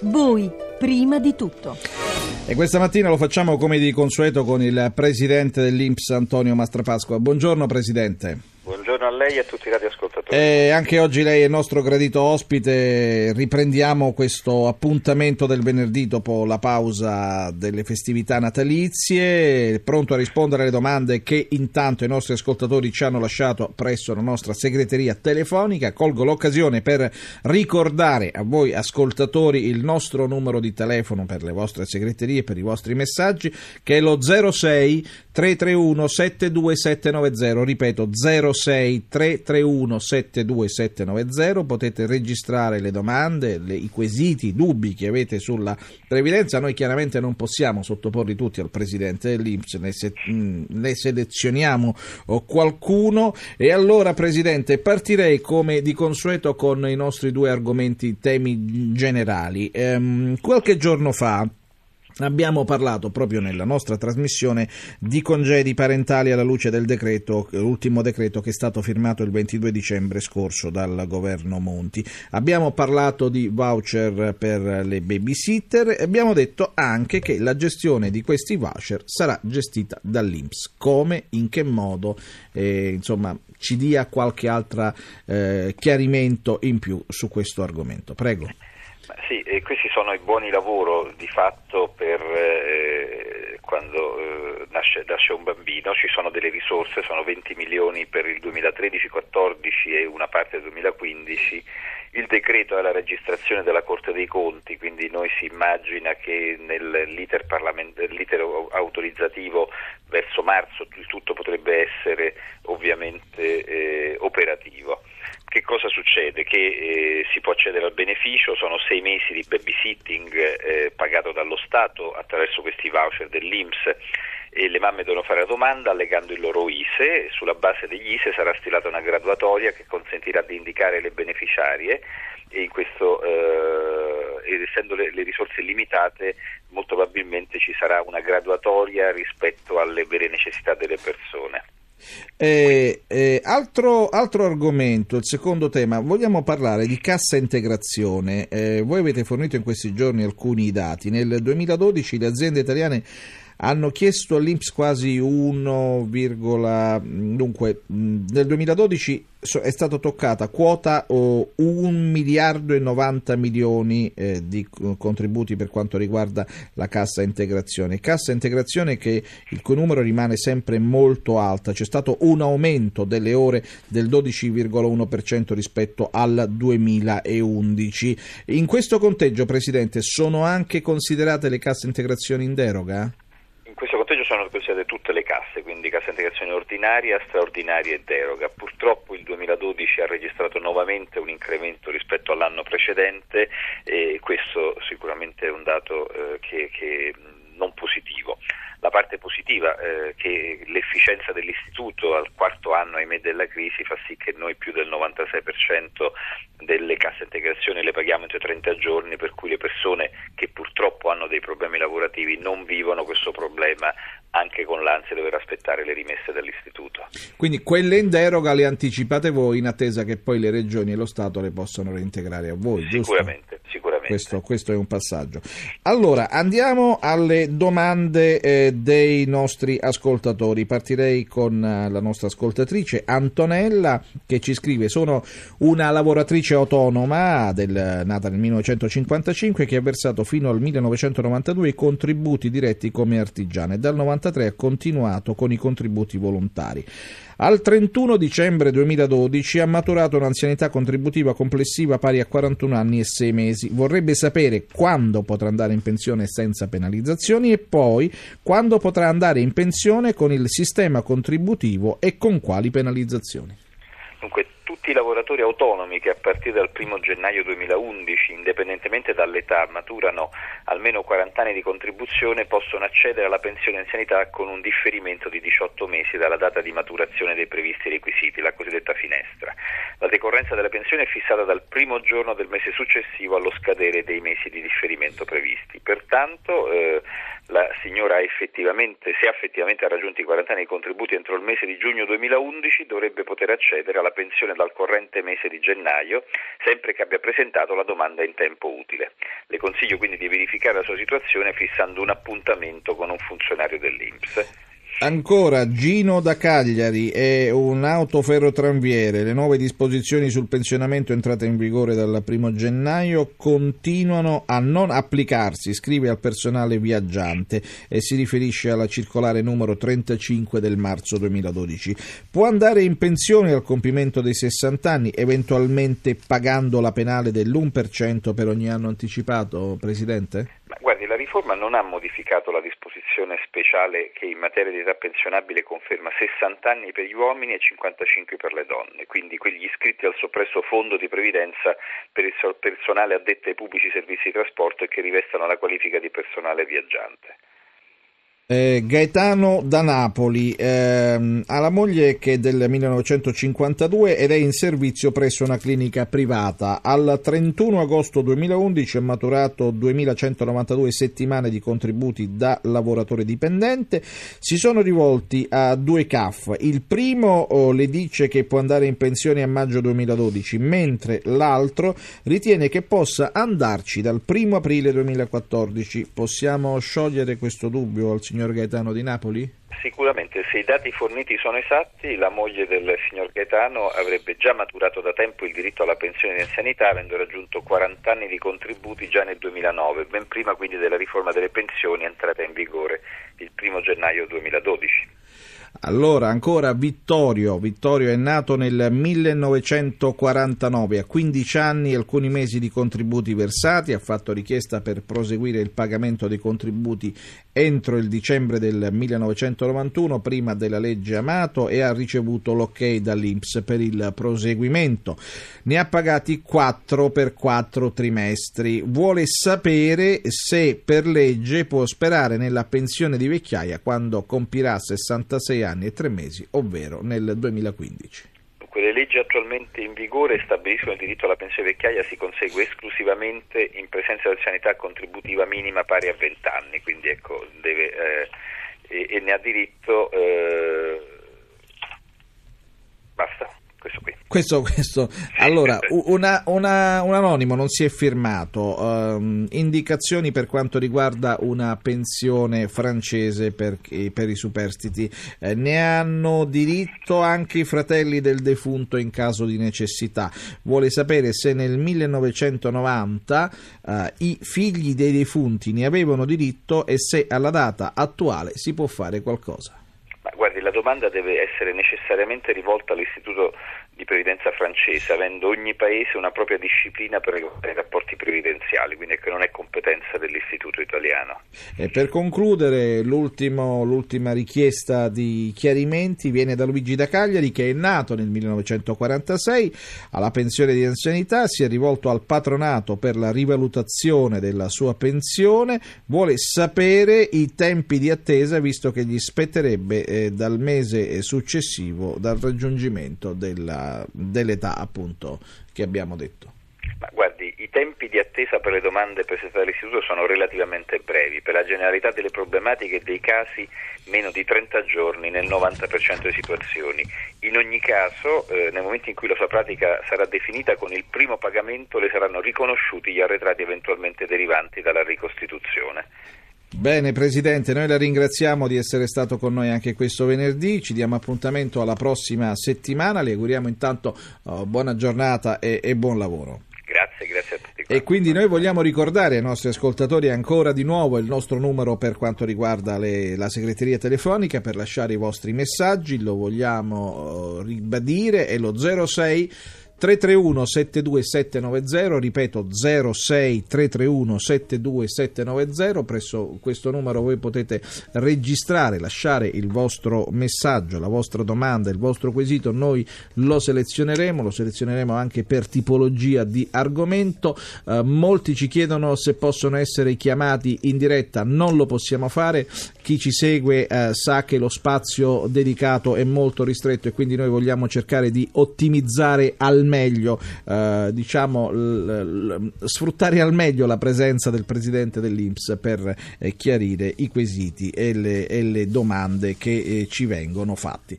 Voi, prima di tutto. E questa mattina lo facciamo come di consueto con il presidente dell'Inps Antonio Mastrapasqua. Buongiorno Presidente. Lei e a tutti i radioascoltatori. E anche oggi lei è il nostro gradito ospite. Riprendiamo questo appuntamento del venerdì dopo la pausa delle festività natalizie. Pronto a rispondere alle domande che intanto i nostri ascoltatori ci hanno lasciato presso la nostra segreteria telefonica. Colgo l'occasione per ricordare a voi ascoltatori il nostro numero di telefono per le vostre segreterie, per i vostri messaggi, che è lo 06 331 72790. Ripeto 06 06 331 72790 potete registrare le domande, le, i quesiti, i dubbi che avete sulla previdenza. Noi chiaramente non possiamo sottoporli tutti al presidente dell'Inps, ne, se, mh, ne selezioniamo qualcuno e allora presidente partirei come di consueto con i nostri due argomenti, temi generali. Ehm, qualche giorno fa Abbiamo parlato proprio nella nostra trasmissione di congedi parentali alla luce del decreto, l'ultimo decreto che è stato firmato il 22 dicembre scorso dal governo Monti. Abbiamo parlato di voucher per le babysitter e abbiamo detto anche che la gestione di questi voucher sarà gestita dall'Inps. Come, in che modo, eh, insomma, ci dia qualche altro eh, chiarimento in più su questo argomento. Prego. Sì, e questi sono i buoni lavoro di fatto per eh, quando eh, nasce, nasce, un bambino, ci sono delle risorse, sono 20 milioni per il 2013-14 e una parte del 2015, il decreto è la registrazione della Corte dei Conti, quindi noi si immagina che nell'iter, l'iter autorizzativo verso marzo tutto potrebbe essere ovviamente eh, operativo che cosa succede? Che eh, si può accedere al beneficio, sono sei mesi di babysitting eh, pagato dallo Stato attraverso questi voucher dell'Inps e le mamme devono fare la domanda allegando il loro ISE, sulla base degli ISE sarà stilata una graduatoria che consentirà di indicare le beneficiarie e in questo, eh, essendo le, le, risorse limitate molto probabilmente ci sarà una graduatoria rispetto alle vere necessità delle persone. Eh, eh, altro, altro, argomento, il secondo tema, vogliamo parlare di cassa integrazione. Eh, voi avete fornito in questi giorni alcuni dati. Nel 2012 le aziende italiane hanno chiesto all'Inps quasi 1, dunque nel 2012 è stata toccata quota oh, 1 miliardo e 90 milioni eh, di contributi per quanto riguarda la cassa integrazione. Cassa integrazione che il cui numero rimane sempre molto alta, c'è stato un aumento delle ore del 12,1% rispetto al 2011. In questo conteggio, Presidente, sono anche considerate le casse integrazioni in deroga? Questo conteggio sono considerate tutte le casse, quindi cassa integrazione ordinaria, straordinaria e deroga. Purtroppo il 2012 ha registrato nuovamente un incremento rispetto all'anno precedente e questo sicuramente è un dato eh, che, che non positivo. La parte positiva è eh, che l'efficienza dell'istituto al quarto anno ahimè della crisi fa sì che noi più del 96% delle casse integrazione le paghiamo entro 30 giorni per cui le persone che purtroppo hanno dei problemi lavorativi non vivono questo problema anche con l'ansia di dover aspettare le rimesse dall'istituto. Quindi quelle in deroga le anticipate voi in attesa che poi le regioni e lo Stato le possano reintegrare a voi, sicuramente, giusto? Sicuramente. Questo, questo, è un passaggio. Allora, andiamo alle domande eh, dei nostri ascoltatori. Partirei con eh, la nostra ascoltatrice Antonella che ci scrive: Sono una lavoratrice autonoma del, nata nel 1955 che ha versato fino al 1992 i contributi diretti come artigiana e dal 1993 ha continuato con i contributi volontari. Al 31 dicembre 2012 ha maturato un'anzianità contributiva complessiva pari a 41 anni e 6 mesi. Vorrebbe sapere quando potrà andare in pensione senza penalizzazioni e poi quando potrà andare in pensione con il sistema contributivo e con quali penalizzazioni. Dunque, tutti i lavoratori autonomi che a partire dal 1 gennaio 2011, indipendentemente dall'età, maturano almeno 40 anni di contribuzione possono accedere alla pensione anzianità con un differimento di 18 mesi dalla data di maturazione dei previsti requisiti, la cosiddetta finestra. La decorrenza della pensione è fissata dal primo giorno del mese successivo allo scadere dei mesi di differimento previsti. Pertanto eh, la signora effettivamente, se effettivamente ha raggiunto i 40 anni di contributi entro il mese di giugno 2011, dovrebbe poter accedere alla pensione dal corrente mese di gennaio, sempre che abbia presentato la domanda in tempo utile. Le consiglio quindi di verificare la sua situazione fissando un appuntamento con un funzionario dell'Inps. Ancora Gino da Cagliari è un autoferrotranviere. Le nuove disposizioni sul pensionamento entrate in vigore dal primo gennaio continuano a non applicarsi, scrive al personale viaggiante e si riferisce alla circolare numero 35 del marzo 2012. Può andare in pensione al compimento dei 60 anni, eventualmente pagando la penale dell'1% per ogni anno anticipato, Presidente? La riforma non ha modificato la disposizione speciale che in materia di età pensionabile conferma 60 anni per gli uomini e 55 per le donne, quindi quegli iscritti al soppresso fondo di previdenza per il personale addetto ai pubblici servizi di trasporto e che rivestano la qualifica di personale viaggiante. Eh, Gaetano da Napoli ehm, ha la moglie che è del 1952 ed è in servizio presso una clinica privata. Al 31 agosto 2011 è maturato 2192 settimane di contributi da lavoratore dipendente. Si sono rivolti a due CAF. Il primo oh, le dice che può andare in pensione a maggio 2012, mentre l'altro ritiene che possa andarci dal 1 aprile 2014. Possiamo sciogliere questo dubbio al signor signor Gaetano di Napoli? Sicuramente, se i dati forniti sono esatti, la moglie del signor Gaetano avrebbe già maturato da tempo il diritto alla pensione di anzianità, avendo raggiunto 40 anni di contributi già nel 2009, ben prima quindi della riforma delle pensioni entrata in vigore il 1 gennaio 2012. Allora, ancora Vittorio. Vittorio è nato nel 1949, ha 15 anni e alcuni mesi di contributi versati, ha fatto richiesta per proseguire il pagamento dei contributi entro il dicembre del 1991, prima della legge Amato, e ha ricevuto l'ok dall'Inps per il proseguimento. Ne ha pagati 4 per 4 trimestri. Vuole sapere se per legge può sperare nella pensione di vecchiaia quando compirà 66 anni e 3 mesi, ovvero nel 2015. Le leggi attualmente in vigore stabiliscono il diritto alla pensione vecchiaia si consegue esclusivamente in presenza di sanità contributiva minima pari a 20 anni, quindi ecco, deve, eh, e, e, ne ha diritto. Eh, Questo, questo. Allora, una, una, un anonimo non si è firmato. Um, indicazioni per quanto riguarda una pensione francese per, per i superstiti. Eh, ne hanno diritto anche i fratelli del defunto in caso di necessità. Vuole sapere se nel 1990 uh, eh, i figli dei defunti ne avevano diritto e se alla data attuale si può fare qualcosa. Guardi, la domanda deve essere necessariamente rivolta all'Istituto di previdenza francese, avendo ogni paese una propria disciplina per i rapporti previdenziali, quindi che non è competenza dell'istituto italiano. E per concludere, l'ultima richiesta di chiarimenti viene da Luigi da Cagliari, che è nato nel 1946, alla pensione di anzianità, si è rivolto al patronato per la rivalutazione della sua pensione, vuole sapere i tempi di attesa, visto che gli spetterebbe eh, dal mese successivo dal raggiungimento della dell'età appunto che abbiamo detto. Ma guardi, i tempi di attesa per le domande presentate dall'istituto sono relativamente brevi, per la generalità delle problematiche e dei casi meno di 30 giorni nel 90% delle situazioni. In ogni caso, eh, nel momento in cui la sua pratica sarà definita con il primo pagamento, le saranno riconosciuti gli arretrati eventualmente derivanti dalla ricostituzione. Bene Presidente, noi la ringraziamo di essere stato con noi anche questo venerdì, ci diamo appuntamento alla prossima settimana, le auguriamo intanto uh, buona giornata e, e, buon lavoro. Grazie, grazie a tutti. E quindi noi vogliamo ricordare ai nostri ascoltatori ancora di nuovo il nostro numero per quanto riguarda le, la segreteria telefonica per lasciare i vostri messaggi, lo vogliamo uh, ribadire, è lo 06 331 72790, ripeto 06 331 72790, presso questo numero voi potete registrare, lasciare il vostro messaggio, la vostra domanda, il vostro quesito, noi lo selezioneremo, lo selezioneremo anche per tipologia di argomento, eh, molti ci chiedono se possono essere chiamati in diretta, non lo possiamo fare, chi ci segue eh, sa che lo spazio dedicato è molto ristretto e quindi noi vogliamo cercare di ottimizzare al meglio, eh, diciamo, l- l- sfruttare al meglio la presenza del presidente dell'Inps per eh, chiarire i quesiti e le, e le domande che eh, ci vengono fatti.